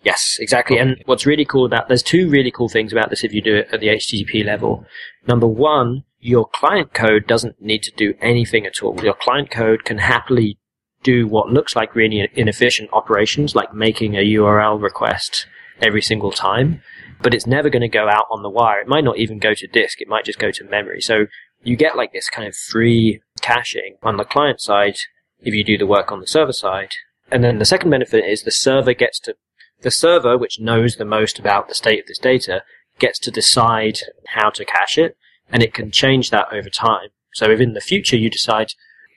Yes, exactly. And what's really cool about there's two really cool things about this if you do it at the HTTP level. Number one, your client code doesn't need to do anything at all. Your client code can happily do what looks like really inefficient operations, like making a URL request every single time, but it's never going to go out on the wire. It might not even go to disk. It might just go to memory. So you get like this kind of free caching on the client side if you do the work on the server side. And then the second benefit is the server gets to, the server, which knows the most about the state of this data, gets to decide how to cache it, and it can change that over time. So if in the future you decide,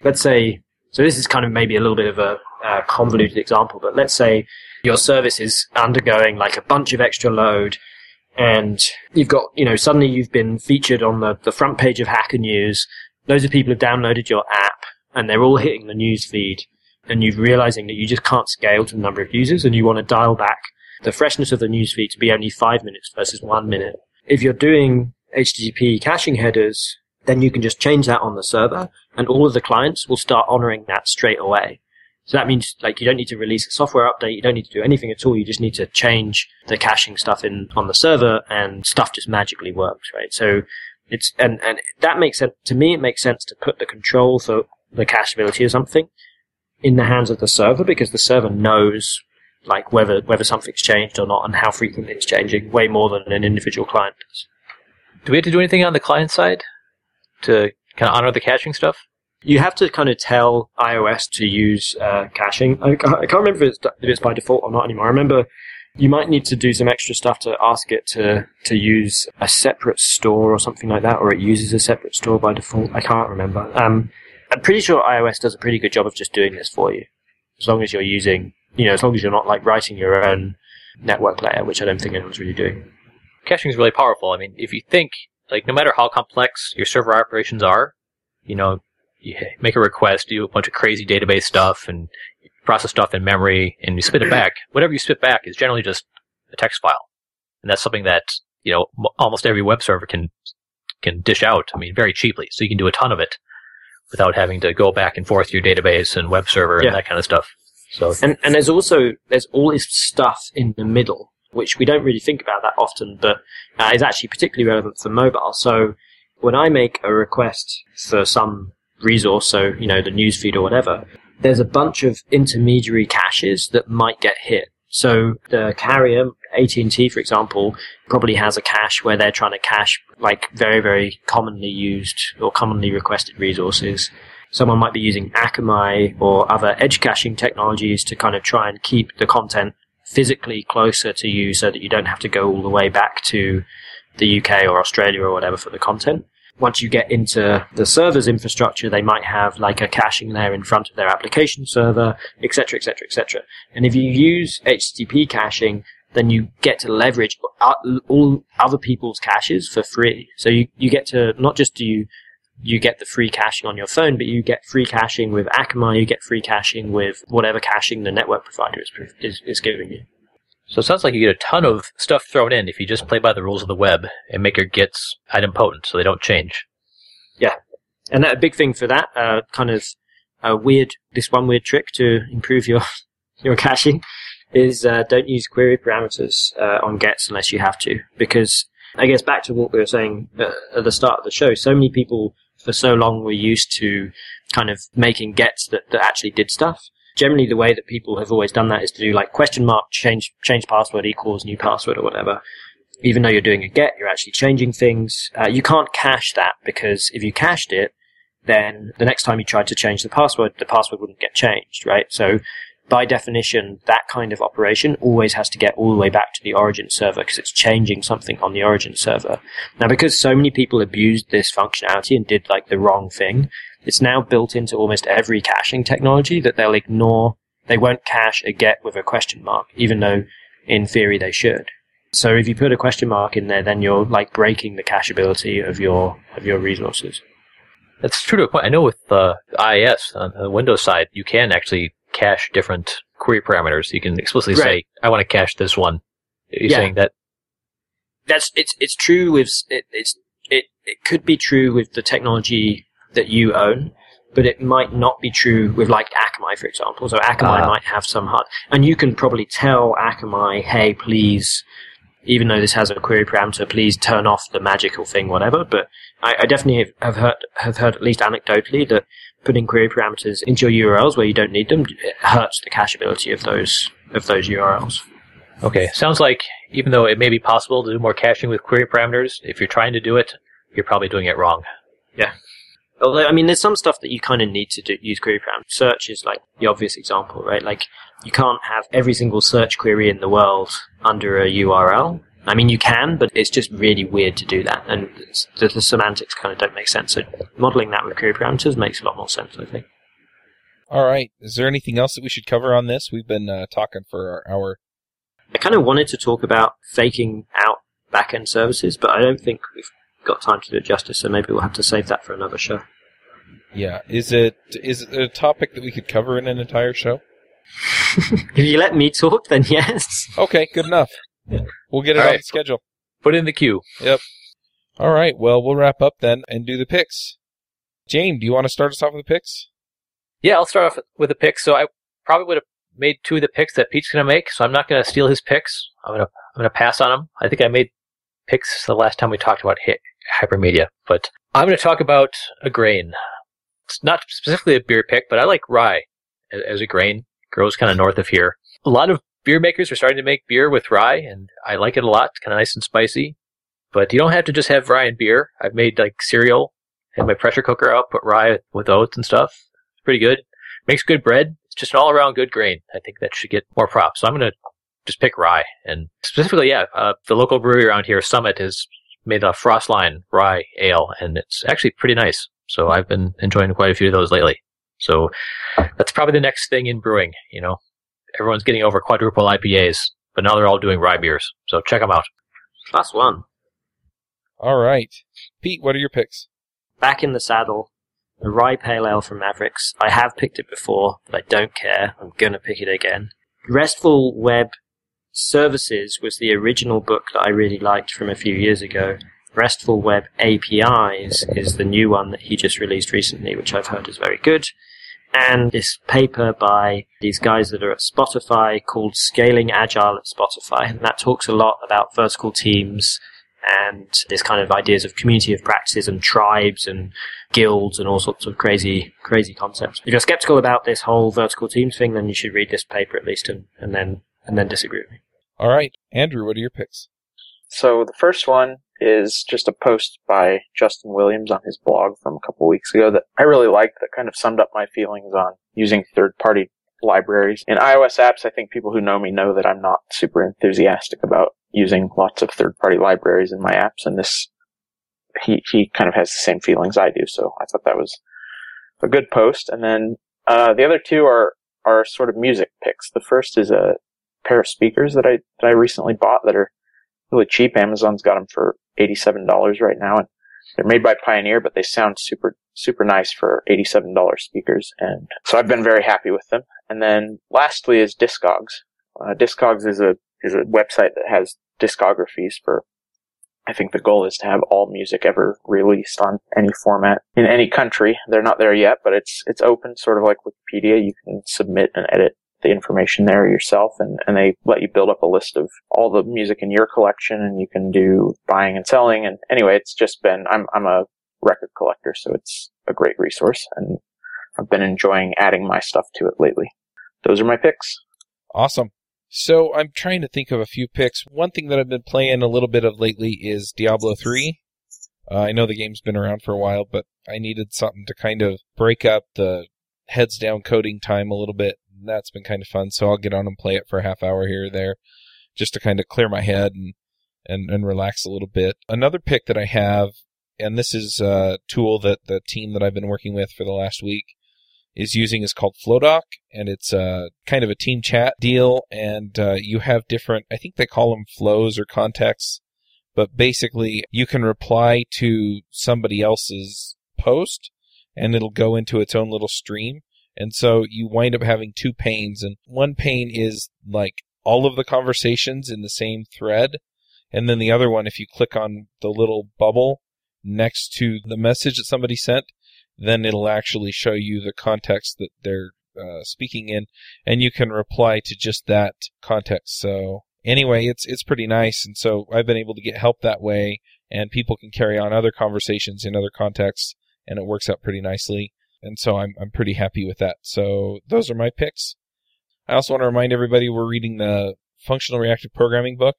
let's say, so this is kind of maybe a little bit of a, a convoluted example, but let's say your service is undergoing like a bunch of extra load and you've got, you know, suddenly you've been featured on the, the front page of Hacker News. Loads of people have downloaded your app and they're all hitting the news feed and you're realizing that you just can't scale to the number of users and you want to dial back the freshness of the news feed to be only five minutes versus one minute. If you're doing HTTP caching headers, then you can just change that on the server and all of the clients will start honoring that straight away. So that means like you don't need to release a software update, you don't need to do anything at all, you just need to change the caching stuff in on the server and stuff just magically works, right? So it's and, and that makes sense to me it makes sense to put the control for the cacheability of something in the hands of the server because the server knows like whether whether something's changed or not and how frequently it's changing way more than an individual client does. Do we have to do anything on the client side to kind of honor the caching stuff? You have to kind of tell iOS to use uh, caching. I, I can't remember if it's, if it's by default or not anymore. I remember you might need to do some extra stuff to ask it to, to use a separate store or something like that, or it uses a separate store by default. I can't remember. Um, I'm pretty sure iOS does a pretty good job of just doing this for you, as long as you're using, you know, as long as you're not like writing your own network layer, which I don't think anyone's really doing. Caching is really powerful. I mean, if you think, like, no matter how complex your server operations are, you know, you make a request, do a bunch of crazy database stuff, and process stuff in memory, and you spit it back. Whatever you spit back is generally just a text file, and that's something that you know m- almost every web server can can dish out. I mean, very cheaply, so you can do a ton of it without having to go back and forth your database and web server and that kind of stuff. So And and there's also there's all this stuff in the middle, which we don't really think about that often, but uh, is actually particularly relevant for mobile. So when I make a request for some resource, so you know the newsfeed or whatever, there's a bunch of intermediary caches that might get hit. So the carrier, AT&T for example, probably has a cache where they're trying to cache like very, very commonly used or commonly requested resources. Someone might be using Akamai or other edge caching technologies to kind of try and keep the content physically closer to you so that you don't have to go all the way back to the UK or Australia or whatever for the content. Once you get into the server's infrastructure, they might have like a caching layer in front of their application server, etc., etc., etc. And if you use HTTP caching, then you get to leverage all other people's caches for free. So you, you get to not just do you you get the free caching on your phone, but you get free caching with Akamai, you get free caching with whatever caching the network provider is, is, is giving you. So it sounds like you get a ton of stuff thrown in if you just play by the rules of the web and make your gets idempotent so they don't change. Yeah. And that, a big thing for that, uh, kind of a weird, this one weird trick to improve your, your caching is, uh, don't use query parameters, uh, on gets unless you have to. Because, I guess back to what we were saying uh, at the start of the show, so many people for so long were used to kind of making gets that, that actually did stuff. Generally, the way that people have always done that is to do like question mark change change password equals new password or whatever. Even though you're doing a get, you're actually changing things. Uh, you can't cache that because if you cached it, then the next time you tried to change the password, the password wouldn't get changed, right? So by definition, that kind of operation always has to get all the way back to the origin server because it's changing something on the origin server. Now, because so many people abused this functionality and did like the wrong thing, it's now built into almost every caching technology that they'll ignore. They won't cache a get with a question mark, even though in theory they should. So if you put a question mark in there, then you're like breaking the cacheability of your of your resources. That's true to a point. I know with uh, IIS on the Windows side, you can actually cache different query parameters. You can explicitly say, "I want to cache this one." You're Yeah. saying that that's it's it's true with it, it's it it could be true with the technology that you own, but it might not be true with like Akamai, for example. So Akamai Ah. might have some hard, and you can probably tell Akamai, hey, please, even though this has a query parameter, please turn off the magical thing, whatever. But I, I definitely have heard have heard at least anecdotally that putting query parameters into your URLs where you don't need them it hurts the cacheability of those of those URLs. Okay, sounds like even though it may be possible to do more caching with query parameters, if you're trying to do it, you're probably doing it wrong. Yeah. Although, I mean, there's some stuff that you kind of need to do, use query parameters. Search is like the obvious example, right? Like, you can't have every single search query in the world under a URL. I mean, you can, but it's just really weird to do that, and the, the semantics kind of don't make sense. So, modeling that with query parameters makes a lot more sense, I think. All right. Is there anything else that we should cover on this? We've been uh, talking for our hour. I kind of wanted to talk about faking out backend services, but I don't think we've got time to do it justice, so maybe we'll have to save that for another show. Yeah. Is it is it a topic that we could cover in an entire show? if you let me talk, then yes. Okay, good enough. We'll get it All on right. the schedule. Put in the queue. Yep. All right. Well, we'll wrap up then and do the picks. James, do you want to start us off with the picks? Yeah, I'll start off with the picks. So I probably would have made two of the picks that Pete's going to make. So I'm not going to steal his picks. I'm going to I'm going to pass on them. I think I made picks the last time we talked about hi- hypermedia, but I'm going to talk about a grain. It's not specifically a beer pick, but I like rye a- as a grain. Grows kind of north of here. A lot of beer makers are starting to make beer with rye, and I like it a lot. It's kind of nice and spicy. But you don't have to just have rye and beer. I've made like cereal, had my pressure cooker out, put rye with oats and stuff. It's pretty good. Makes good bread. It's just an all around good grain. I think that should get more props. So I'm going to just pick rye. And specifically, yeah, uh, the local brewery around here, Summit, has made a Frostline rye ale, and it's actually pretty nice. So I've been enjoying quite a few of those lately. So that's probably the next thing in brewing. You know, everyone's getting over quadruple IPAs, but now they're all doing rye beers. So check them out. Plus one. All right. Pete, what are your picks? Back in the saddle. The rye pale ale from Mavericks. I have picked it before, but I don't care. I'm gonna pick it again. RESTful Web Services was the original book that I really liked from a few years ago. RESTful Web APIs is the new one that he just released recently, which I've heard is very good. And this paper by these guys that are at Spotify called Scaling Agile at Spotify, and that talks a lot about vertical teams and this kind of ideas of community of practices and tribes and guilds and all sorts of crazy, crazy concepts. If you're skeptical about this whole vertical teams thing, then you should read this paper at least and, and then and then disagree with me. All right. Andrew, what are your picks? So the first one is just a post by Justin Williams on his blog from a couple weeks ago that I really liked that kind of summed up my feelings on using third party libraries. In iOS apps, I think people who know me know that I'm not super enthusiastic about using lots of third party libraries in my apps and this he he kind of has the same feelings I do, so I thought that was a good post. And then uh, the other two are are sort of music picks. The first is a pair of speakers that I that I recently bought that are really cheap. Amazon's got them for eighty-seven dollars right now, and they're made by Pioneer, but they sound super super nice for eighty-seven dollars speakers, and so I've been very happy with them. And then lastly is Discogs. Uh, Discogs is a is a website that has discographies for. I think the goal is to have all music ever released on any format in any country. They're not there yet, but it's it's open, sort of like Wikipedia. You can submit and edit the information there yourself and, and they let you build up a list of all the music in your collection and you can do buying and selling and anyway it's just been I'm I'm a record collector so it's a great resource and I've been enjoying adding my stuff to it lately. Those are my picks. Awesome. So I'm trying to think of a few picks. One thing that I've been playing a little bit of lately is Diablo 3. Uh, I know the game's been around for a while, but I needed something to kind of break up the heads down coding time a little bit. That's been kind of fun. So I'll get on and play it for a half hour here or there just to kind of clear my head and, and, and relax a little bit. Another pick that I have, and this is a tool that the team that I've been working with for the last week is using is called Flowdock, and it's uh, kind of a team chat deal. And uh, you have different, I think they call them flows or contexts, but basically you can reply to somebody else's post, and it'll go into its own little stream. And so you wind up having two panes, and one pane is like all of the conversations in the same thread, and then the other one, if you click on the little bubble next to the message that somebody sent, then it'll actually show you the context that they're uh, speaking in, and you can reply to just that context. So anyway, it's it's pretty nice, and so I've been able to get help that way, and people can carry on other conversations in other contexts, and it works out pretty nicely. And so I'm I'm pretty happy with that. So those are my picks. I also want to remind everybody we're reading the functional reactive programming book.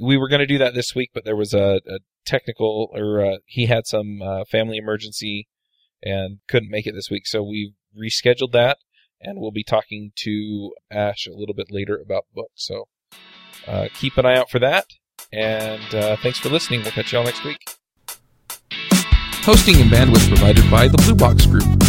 We were going to do that this week, but there was a, a technical, or uh, he had some uh, family emergency and couldn't make it this week. So we rescheduled that, and we'll be talking to Ash a little bit later about the book. So uh, keep an eye out for that. And uh, thanks for listening. We'll catch you all next week. Hosting and bandwidth provided by the Blue Box Group.